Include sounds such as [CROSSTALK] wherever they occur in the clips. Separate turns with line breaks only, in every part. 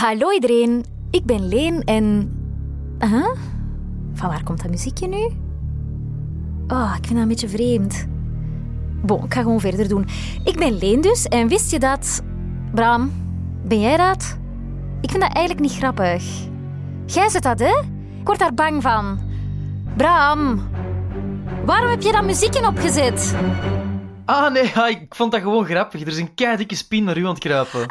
Hallo iedereen, ik ben Leen en. Huh? Van waar komt dat muziekje nu? Oh, ik vind dat een beetje vreemd. Bon, ik ga gewoon verder doen. Ik ben Leen dus en wist je dat. Bram, ben jij dat? Ik vind dat eigenlijk niet grappig. Jij zit dat, hè? Ik word daar bang van. Bram, waarom heb je dat muziekje opgezet?
Ah nee, ja, ik vond dat gewoon grappig. Er is een kei dikke spin naar u aan het kruipen.
Het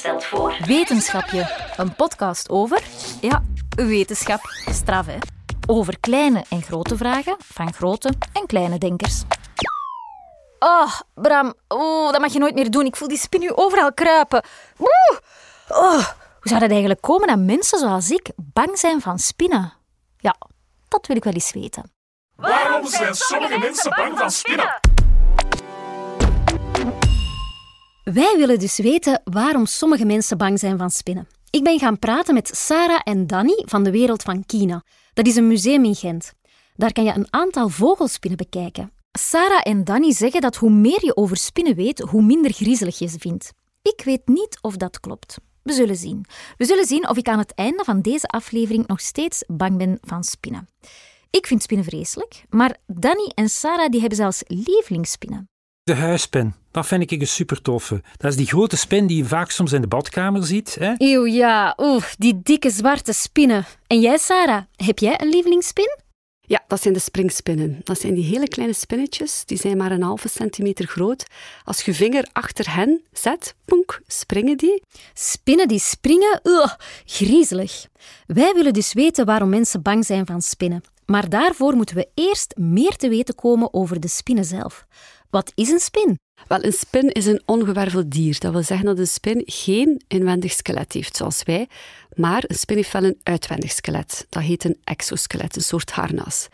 stelt voor. Wetenschapje, een podcast over. Ja, wetenschap. Straf, hè? Over kleine en grote vragen van grote en kleine denkers. Oh, Bram, oh, dat mag je nooit meer doen. Ik voel die spin nu overal kruipen. Oeh. Oh, hoe zou dat eigenlijk komen dat mensen zoals ik bang zijn van spinnen? Ja, dat wil ik wel eens weten.
Waarom zijn sommige mensen bang van spinnen?
Wij willen dus weten waarom sommige mensen bang zijn van spinnen. Ik ben gaan praten met Sarah en Danny van de Wereld van Kina. Dat is een museum in Gent. Daar kan je een aantal vogelspinnen bekijken. Sarah en Danny zeggen dat hoe meer je over spinnen weet, hoe minder griezelig je ze vindt. Ik weet niet of dat klopt. We zullen zien. We zullen zien of ik aan het einde van deze aflevering nog steeds bang ben van spinnen. Ik vind spinnen vreselijk, maar Danny en Sarah die hebben zelfs lievelingsspinnen.
De huispen, dat vind ik een super toffe. Dat is die grote spin die je vaak soms in de badkamer ziet. Hè?
Eeuw, ja. Oeh, die dikke zwarte spinnen. En jij, Sarah, heb jij een lievelingsspin?
Ja, dat zijn de springspinnen. Dat zijn die hele kleine spinnetjes, die zijn maar een halve centimeter groot. Als je vinger achter hen zet, poenk, springen die.
Spinnen die springen? Ugh, griezelig. Wij willen dus weten waarom mensen bang zijn van spinnen. Maar daarvoor moeten we eerst meer te weten komen over de spinnen zelf. Wat is een spin?
Wel, een spin is een ongewerveld dier. Dat wil zeggen dat een spin geen inwendig skelet heeft, zoals wij, maar een spin heeft wel een uitwendig skelet. Dat heet een exoskelet, een soort harnas.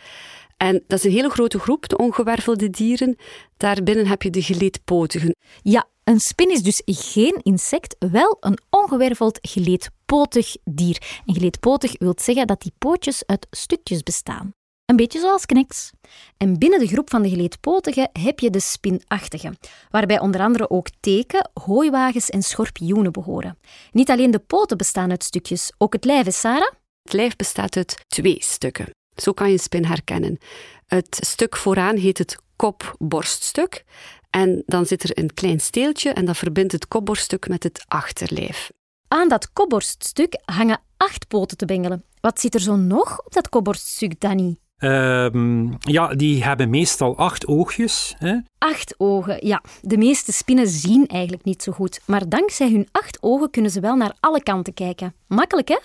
En dat is een hele grote groep, de ongewervelde dieren. Daarbinnen heb je de geleedpotigen.
Ja, een spin is dus geen insect, wel een ongewerveld geleedpotig dier. En geleedpotig wil zeggen dat die pootjes uit stukjes bestaan. Een beetje zoals kniks. En binnen de groep van de geleedpotigen heb je de spinachtigen, waarbij onder andere ook teken, hooiwagens en schorpioenen behoren. Niet alleen de poten bestaan uit stukjes, ook het lijf is Sarah?
Het lijf bestaat uit twee stukken. Zo kan je een spin herkennen. Het stuk vooraan heet het kop-borststuk. En dan zit er een klein steeltje en dat verbindt het kopborststuk met het achterlijf.
Aan dat kopborststuk hangen acht poten te bengelen. Wat zit er zo nog op dat kopborststuk, Danny?
Ehm, ja, die hebben meestal acht oogjes. Hè?
Acht ogen, ja. De meeste spinnen zien eigenlijk niet zo goed. Maar dankzij hun acht ogen kunnen ze wel naar alle kanten kijken. Makkelijk, hè?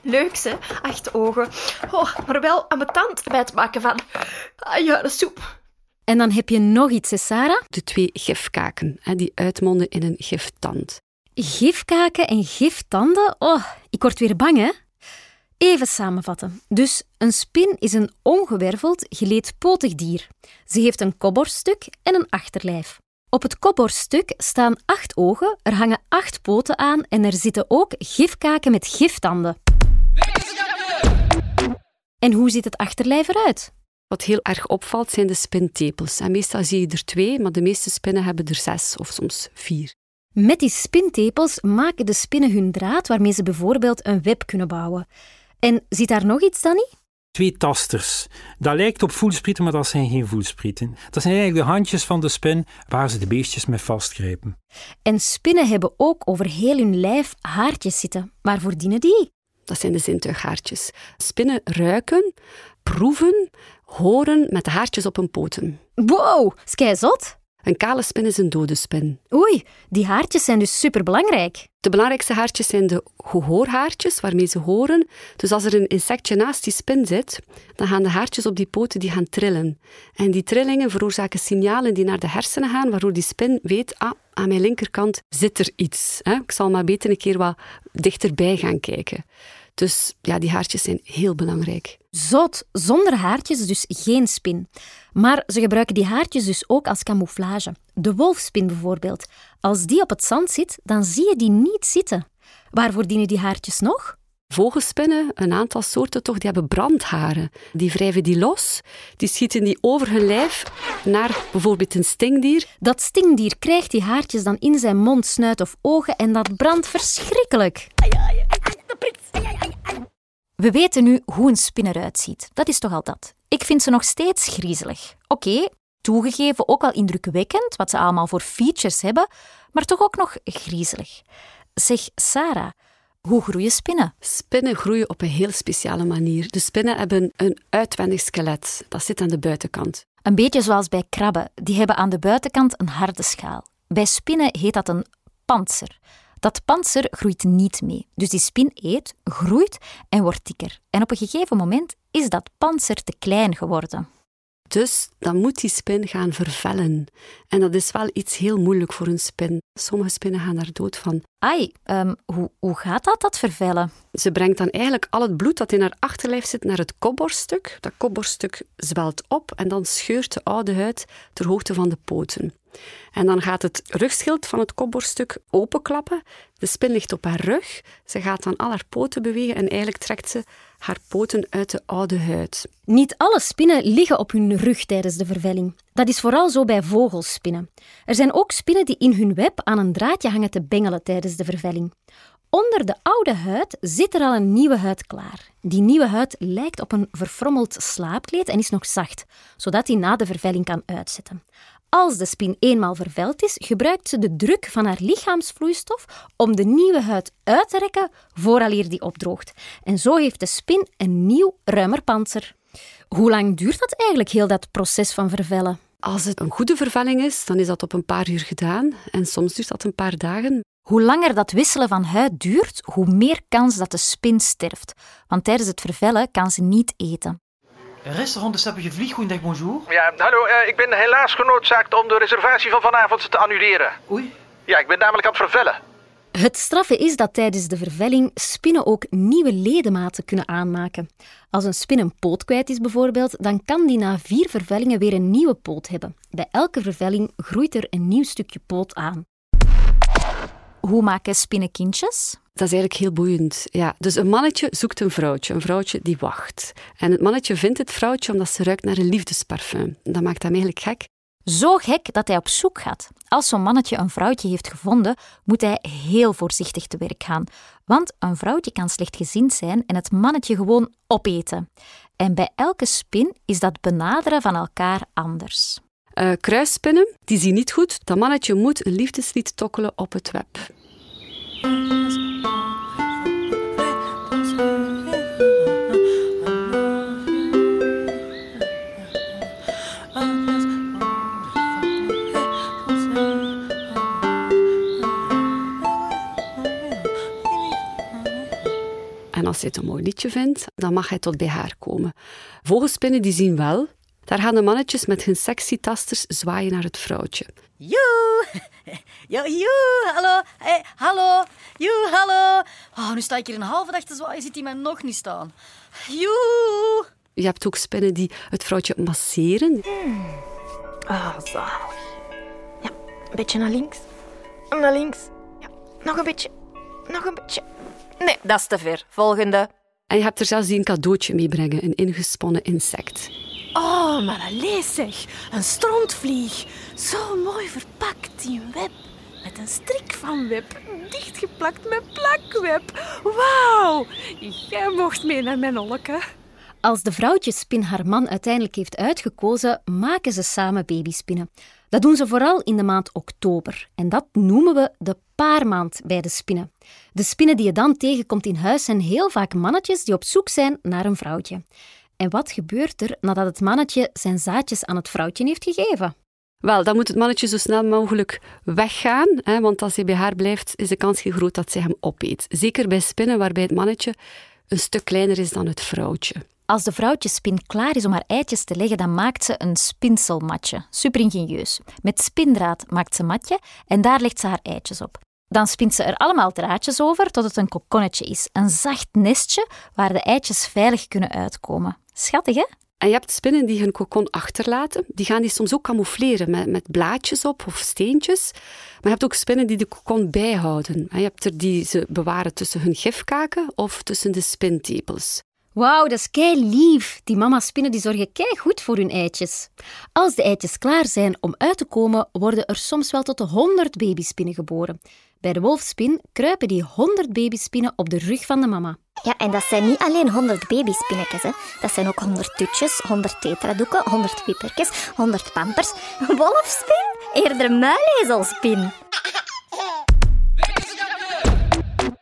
Leuk, hè? Acht ogen. Oh, maar wel aan mijn tand bij het maken van ah, ja, de soep.
En dan heb je nog iets, hè, Sarah?
De twee gifkaken, hè, die uitmonden in een giftand.
Gifkaken en giftanden? Oh, ik word weer bang, hè? Even samenvatten. Dus een spin is een ongewerveld, geleedpotig dier. Ze heeft een kopborststuk en een achterlijf. Op het kopborststuk staan acht ogen, er hangen acht poten aan en er zitten ook gifkaken met giftanden. En hoe ziet het achterlijf eruit?
Wat heel erg opvalt zijn de spintepels. En meestal zie je er twee, maar de meeste spinnen hebben er zes of soms vier.
Met die spintepels maken de spinnen hun draad waarmee ze bijvoorbeeld een web kunnen bouwen. En zit daar nog iets, Danny?
Twee tasters. Dat lijkt op voelsprieten, maar dat zijn geen voelsprieten. Dat zijn eigenlijk de handjes van de spin waar ze de beestjes mee vastgrijpen.
En spinnen hebben ook over heel hun lijf haartjes zitten. Waarvoor dienen die?
Dat zijn de zintuighaartjes. Spinnen ruiken, proeven, horen met de haartjes op hun poten.
Wow, is zot.
Een kale spin is een dode spin.
Oei, die haartjes zijn dus superbelangrijk.
De belangrijkste haartjes zijn de gehoorhaartjes, waarmee ze horen. Dus als er een insectje naast die spin zit, dan gaan de haartjes op die poten die gaan trillen. En die trillingen veroorzaken signalen die naar de hersenen gaan, waardoor die spin weet, ah, aan mijn linkerkant zit er iets. Ik zal maar beter een keer wat dichterbij gaan kijken. Dus ja, die haartjes zijn heel belangrijk.
Zot, zonder haartjes dus geen spin. Maar ze gebruiken die haartjes dus ook als camouflage. De wolfspin bijvoorbeeld. Als die op het zand zit, dan zie je die niet zitten. Waarvoor dienen die haartjes nog?
Vogelspinnen, een aantal soorten toch, die hebben brandharen. Die wrijven die los, die schieten die over hun lijf naar bijvoorbeeld een stingdier.
Dat stingdier krijgt die haartjes dan in zijn mond, snuit of ogen en dat brandt verschrikkelijk. We weten nu hoe een spin eruit ziet. Dat is toch al dat. Ik vind ze nog steeds griezelig. Oké, toegegeven ook wel indrukwekkend wat ze allemaal voor features hebben, maar toch ook nog griezelig. Zeg, Sarah, hoe groeien spinnen?
Spinnen groeien op een heel speciale manier. De spinnen hebben een uitwendig skelet. Dat zit aan de buitenkant.
Een beetje zoals bij krabben. Die hebben aan de buitenkant een harde schaal. Bij spinnen heet dat een pantser. Dat pantser groeit niet mee. Dus die spin eet, groeit en wordt dikker. En op een gegeven moment is dat pantser te klein geworden.
Dus dan moet die spin gaan vervellen. En dat is wel iets heel moeilijk voor een spin. Sommige spinnen gaan daar dood van.
Ai, ehm, hoe, hoe gaat dat, dat vervellen?
Ze brengt dan eigenlijk al het bloed dat in haar achterlijf zit naar het kopborststuk. Dat kopborststuk zwelt op en dan scheurt de oude huid ter hoogte van de poten. En dan gaat het rugschild van het kopborststuk openklappen. De spin ligt op haar rug. Ze gaat dan al haar poten bewegen en eigenlijk trekt ze haar poten uit de oude huid.
Niet alle spinnen liggen op hun rug tijdens de vervelling. Dat is vooral zo bij vogelspinnen. Er zijn ook spinnen die in hun web aan een draadje hangen te bengelen tijdens de vervelling. Onder de oude huid zit er al een nieuwe huid klaar. Die nieuwe huid lijkt op een verfrommeld slaapkleed en is nog zacht, zodat die na de vervelling kan uitzetten. Als de spin eenmaal vervuild is, gebruikt ze de druk van haar lichaamsvloeistof om de nieuwe huid uit te rekken vooraleer die opdroogt. En zo heeft de spin een nieuw, ruimer panzer. Hoe lang duurt dat eigenlijk, heel dat proces van vervellen?
Als het een goede vervelling is, dan is dat op een paar uur gedaan. En soms duurt dat een paar dagen.
Hoe langer dat wisselen van huid duurt, hoe meer kans dat de spin sterft. Want tijdens het vervellen kan ze niet eten.
Restaurant de Sappige Vlieg, bonjour.
Ja, hallo, eh, ik ben helaas genoodzaakt om de reservatie van vanavond te annuleren.
Oei.
Ja, ik ben namelijk aan het vervellen.
Het straffe is dat tijdens de vervelling spinnen ook nieuwe ledematen kunnen aanmaken. Als een spin een poot kwijt is bijvoorbeeld, dan kan die na vier vervellingen weer een nieuwe poot hebben. Bij elke vervelling groeit er een nieuw stukje poot aan. Hoe maken spinnen kindjes?
Dat is eigenlijk heel boeiend. Ja, dus een mannetje zoekt een vrouwtje, een vrouwtje die wacht. En het mannetje vindt het vrouwtje omdat ze ruikt naar een liefdesparfum. Dat maakt hem eigenlijk gek.
Zo gek dat hij op zoek gaat. Als zo'n mannetje een vrouwtje heeft gevonden, moet hij heel voorzichtig te werk gaan. Want een vrouwtje kan slechtgezind zijn en het mannetje gewoon opeten. En bij elke spin is dat benaderen van elkaar anders.
Uh, kruisspinnen, die zien niet goed. Dat mannetje moet een liefdeslied tokkelen op het web. En als hij het een mooi liedje vindt, dan mag hij tot bij haar komen. Vogelspinnen die zien wel. Daar gaan de mannetjes met hun sexy tasters zwaaien naar het vrouwtje.
Joe! [LAUGHS] Ja, joe, hallo, hey, hallo, joe, hallo. Oh, nu sta ik hier een halve dag te zwaaien, ziet hij mij nog niet staan. Joe!
Je hebt ook spinnen die het vrouwtje masseren.
Ah, zalig. Ja, een beetje naar links. Naar links. Ja, nog een beetje. Nog een beetje. Nee, dat is te ver. Volgende.
En je hebt er zelfs die een cadeautje meebrengen, een ingesponnen insect.
Oh, maar allee zeg, een strontvlieg. Zo mooi verpakt in web. Met een strik van web, dichtgeplakt met plakweb. Wauw, jij mocht mee naar mijn olke.
Als de vrouwtjespin haar man uiteindelijk heeft uitgekozen, maken ze samen babyspinnen. Dat doen ze vooral in de maand oktober. En dat noemen we de paarmaand bij de spinnen. De spinnen die je dan tegenkomt in huis zijn heel vaak mannetjes die op zoek zijn naar een vrouwtje. En wat gebeurt er nadat het mannetje zijn zaadjes aan het vrouwtje heeft gegeven?
Wel, dan moet het mannetje zo snel mogelijk weggaan, hè, want als hij bij haar blijft, is de kans heel groot dat zij hem opeet. Zeker bij spinnen waarbij het mannetje een stuk kleiner is dan het vrouwtje.
Als de vrouwtjespin klaar is om haar eitjes te leggen, dan maakt ze een spinselmatje. Super ingenieus. Met spindraad maakt ze matje en daar legt ze haar eitjes op. Dan spint ze er allemaal draadjes over tot het een kokonnetje is. Een zacht nestje waar de eitjes veilig kunnen uitkomen. Schattig, hè?
En je hebt spinnen die hun kokon achterlaten. Die gaan die soms ook camoufleren met, met blaadjes op of steentjes. Maar je hebt ook spinnen die de kokon bijhouden. En je hebt er die ze bewaren tussen hun gifkaken of tussen de spintepels.
Wauw, dat is kei lief. Die mama-spinnen die zorgen kei goed voor hun eitjes. Als de eitjes klaar zijn om uit te komen, worden er soms wel tot de 100 babyspinnen geboren. Bij de wolfspin kruipen die 100 babyspinnen op de rug van de mama.
Ja, en dat zijn niet alleen 100 babyspinnetjes. Hè. Dat zijn ook 100 tutjes, 100 tetradoeken, 100 wippertjes, 100 pampers. Wolfspin? Eerder muilezelspin.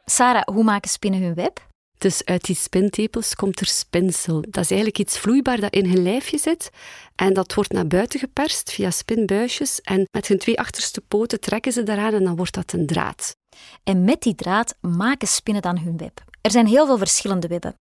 Sarah, hoe maken spinnen hun web?
Dus uit die spintepels komt er spinsel. Dat is eigenlijk iets vloeibaar dat in hun lijfje zit. En dat wordt naar buiten geperst via spinbuisjes. En met hun twee achterste poten trekken ze daaraan en dan wordt dat een draad.
En met die draad maken spinnen dan hun web. Er zijn heel veel verschillende webben.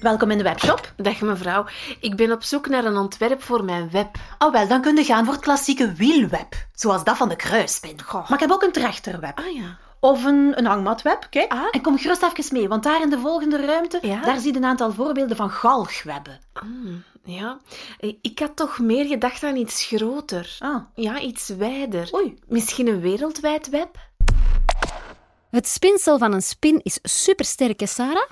Welkom in de webshop.
Dag mevrouw, ik ben op zoek naar een ontwerp voor mijn web.
Oh wel, dan kun je gaan voor het klassieke wielweb. Zoals dat van de kruispin.
Goh.
Maar ik heb ook een trechterweb.
Ah ja.
Of een, een hangmatweb, kijk.
Ah.
En kom gerust even mee, want daar in de volgende ruimte,
Ja?
daar zie je een aantal voorbeelden van galgwebben.
Mm, ja, ik had toch meer gedacht aan iets groter.
Ah.
Ja, iets wijder.
Oei.
Misschien een wereldwijd web?
Het spinsel van een spin is supersterk, hè, Sarah?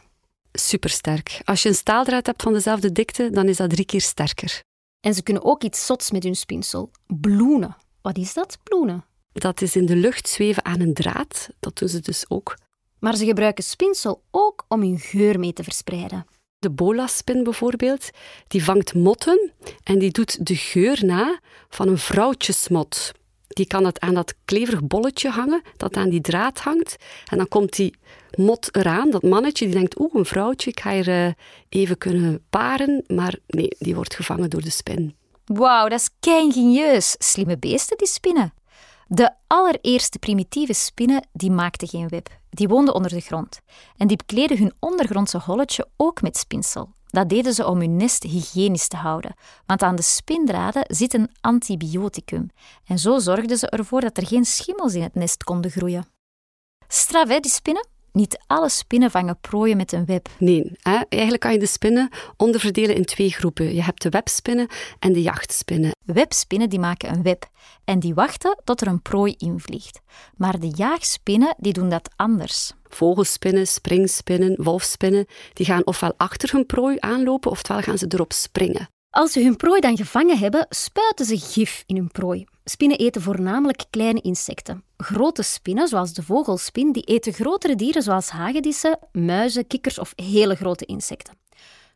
Supersterk. Als je een staaldraad hebt van dezelfde dikte, dan is dat drie keer sterker.
En ze kunnen ook iets zots met hun spinsel. Bloenen. Wat is dat, bloenen?
Dat is in de lucht zweven aan een draad. Dat doen ze dus ook.
Maar ze gebruiken spinsel ook om hun geur mee te verspreiden.
De bolaspin bijvoorbeeld, die vangt motten en die doet de geur na van een vrouwtjesmot. Die kan het aan dat kleverig bolletje hangen, dat aan die draad hangt. En dan komt die mot eraan, dat mannetje, die denkt, oeh, een vrouwtje, ik ga hier eh, even kunnen paren. Maar nee, die wordt gevangen door de spin.
Wauw, dat is kei ingenieus. Slimme beesten, die spinnen. De allereerste primitieve spinnen die maakten geen web. Die woonden onder de grond. En die bekleden hun ondergrondse holletje ook met spinsel. Dat deden ze om hun nest hygiënisch te houden, want aan de spindraden zit een antibioticum. En zo zorgden ze ervoor dat er geen schimmels in het nest konden groeien. Straf, hè, die spinnen? Niet alle spinnen vangen prooien met een web.
Nee, hè? eigenlijk kan je de spinnen onderverdelen in twee groepen. Je hebt de webspinnen en de jachtspinnen.
Webspinnen die maken een web en die wachten tot er een prooi invliegt. Maar de jaagspinnen die doen dat anders.
Vogelspinnen, springspinnen, wolfspinnen, die gaan ofwel achter hun prooi aanlopen, ofwel gaan ze erop springen.
Als ze hun prooi dan gevangen hebben, spuiten ze gif in hun prooi. Spinnen eten voornamelijk kleine insecten. Grote spinnen, zoals de vogelspin, die eten grotere dieren zoals hagedissen, muizen, kikkers of hele grote insecten.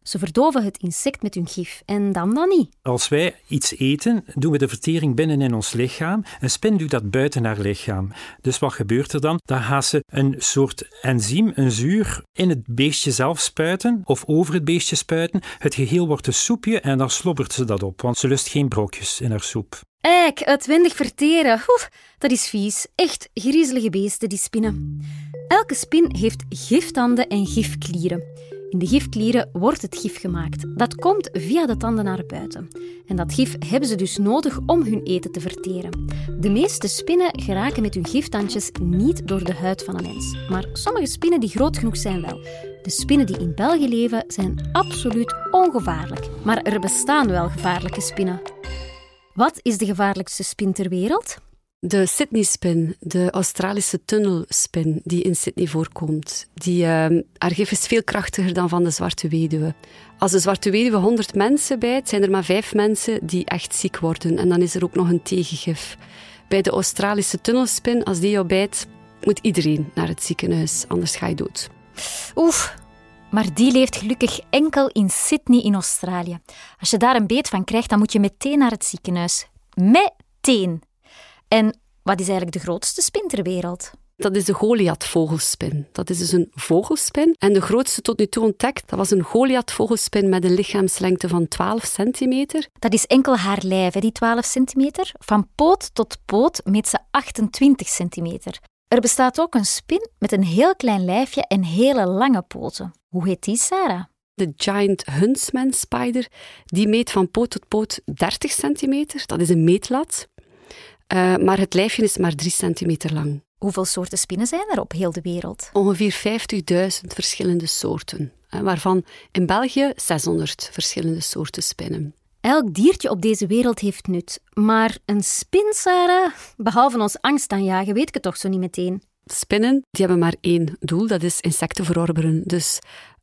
Ze verdoven het insect met hun gif en dan dan niet.
Als wij iets eten, doen we de vertering binnen in ons lichaam. Een spin doet dat buiten haar lichaam. Dus wat gebeurt er dan? Dan gaat ze een soort enzym, een zuur, in het beestje zelf spuiten of over het beestje spuiten. Het geheel wordt een soepje en dan slobbert ze dat op, want ze lust geen brokjes in haar soep.
Eik, uitwendig verteren. Oeh, dat is vies. Echt griezelige beesten, die spinnen. Elke spin heeft giftanden en gifklieren. In de gifklieren wordt het gif gemaakt. Dat komt via de tanden naar buiten. En dat gif hebben ze dus nodig om hun eten te verteren. De meeste spinnen geraken met hun giftandjes niet door de huid van een mens. Maar sommige spinnen die groot genoeg zijn wel. De spinnen die in België leven zijn absoluut ongevaarlijk. Maar er bestaan wel gevaarlijke spinnen. Wat is de gevaarlijkste spin ter wereld?
De Sydney-spin, de Australische tunnelspin die in Sydney voorkomt, die, uh, haar gif is veel krachtiger dan van de zwarte weduwe. Als de zwarte weduwe 100 mensen bijt, zijn er maar vijf mensen die echt ziek worden. En dan is er ook nog een tegengif. Bij de Australische tunnelspin, als die jou bijt, moet iedereen naar het ziekenhuis, anders ga je dood.
Oef, maar die leeft gelukkig enkel in Sydney in Australië. Als je daar een beet van krijgt, dan moet je meteen naar het ziekenhuis. Meteen. En wat is eigenlijk de grootste spin ter wereld?
Dat is de Goliath-vogelspin. Dat is dus een vogelspin. En de grootste tot nu toe ontdekt, dat was een Goliath-vogelspin met een lichaamslengte van 12 centimeter.
Dat is enkel haar lijf, hè, die 12 centimeter. Van poot tot poot meet ze 28 centimeter. Er bestaat ook een spin met een heel klein lijfje en hele lange poten. Hoe heet die, Sarah?
De Giant Huntsman Spider, die meet van poot tot poot 30 centimeter. Dat is een meetlat. Uh, maar het lijfje is maar 3 centimeter lang.
Hoeveel soorten spinnen zijn er op heel de wereld?
Ongeveer 50.000 verschillende soorten, waarvan in België 600 verschillende soorten spinnen.
Elk diertje op deze wereld heeft nut. Maar een spin, Sarah, behalve ons angst aanjagen, weet ik het toch zo niet meteen.
Spinnen die hebben maar één doel, dat is insecten verorberen. Dus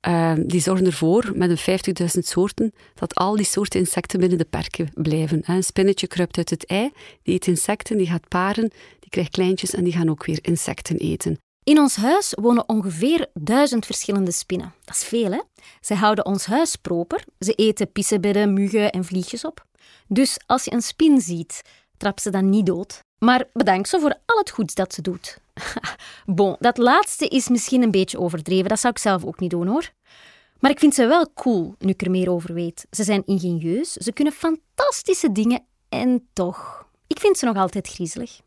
uh, die zorgen ervoor, met een 50.000 soorten, dat al die soorten insecten binnen de perken blijven. Een spinnetje kruipt uit het ei, die eet insecten, die gaat paren, die krijgt kleintjes en die gaan ook weer insecten eten.
In ons huis wonen ongeveer duizend verschillende spinnen. Dat is veel, hè? Zij houden ons huis proper. Ze eten pissebedden, muggen en vliegjes op. Dus als je een spin ziet, trap ze dan niet dood. Maar bedank ze voor al het goeds dat ze doet. [LAUGHS] bon, dat laatste is misschien een beetje overdreven. Dat zou ik zelf ook niet doen, hoor. Maar ik vind ze wel cool, nu ik er meer over weet. Ze zijn ingenieus, ze kunnen fantastische dingen en toch. Ik vind ze nog altijd griezelig.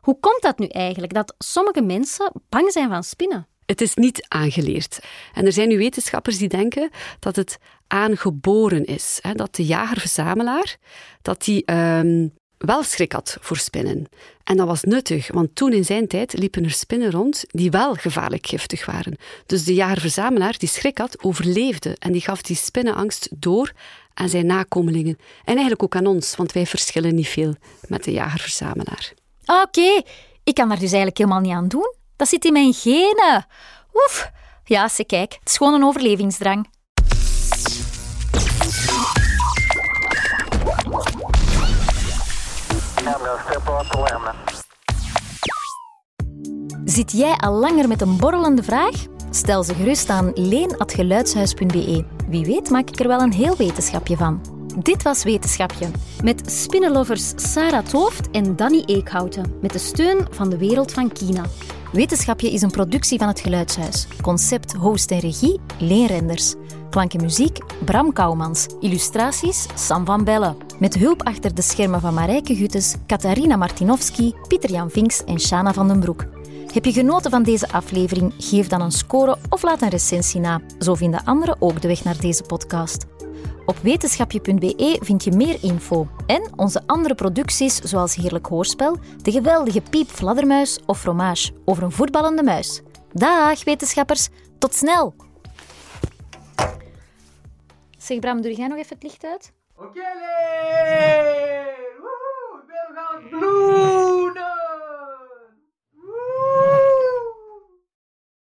Hoe komt dat nu eigenlijk, dat sommige mensen bang zijn van spinnen?
Het is niet aangeleerd. En er zijn nu wetenschappers die denken dat het aangeboren is. Hè, dat de jager-verzamelaar dat die, ehm, wel schrik had voor spinnen. En dat was nuttig, want toen in zijn tijd liepen er spinnen rond die wel gevaarlijk giftig waren. Dus de jager-verzamelaar die schrik had, overleefde en die gaf die spinnenangst door aan zijn nakomelingen. En eigenlijk ook aan ons, want wij verschillen niet veel met de jager-verzamelaar.
Oké, ik kan daar dus eigenlijk helemaal niet aan doen. Dat zit in mijn genen. Oef. Ja, ze kijk, het is gewoon een overlevingsdrang. Zit jij al langer met een borrelende vraag? Stel ze gerust aan leen.geluidshuis.be. Wie weet maak ik er wel een heel wetenschapje van. Dit was Wetenschapje, met spinnenlovers Sarah Tooft en Danny Eekhouten, met de steun van de Wereld van Kina. Wetenschapje is een productie van het Geluidshuis. Concept, host en regie, Leen Renders. Klank en muziek, Bram Kouwmans. Illustraties, Sam van Bellen. Met hulp achter de schermen van Marijke Guttes, Katarina Martinovski, Pieter-Jan Vinks en Shana van den Broek. Heb je genoten van deze aflevering? Geef dan een score of laat een recensie na. Zo vinden anderen ook de weg naar deze podcast. Op wetenschapje.be vind je meer info en onze andere producties zoals Heerlijk Hoorspel, de geweldige Piep Fladdermuis of Fromage over een voetballende muis. Dag wetenschappers, tot snel! Zeg Bram, doe jij nog even het licht uit?
O Keller! Uhul! Pelo Galo Blue!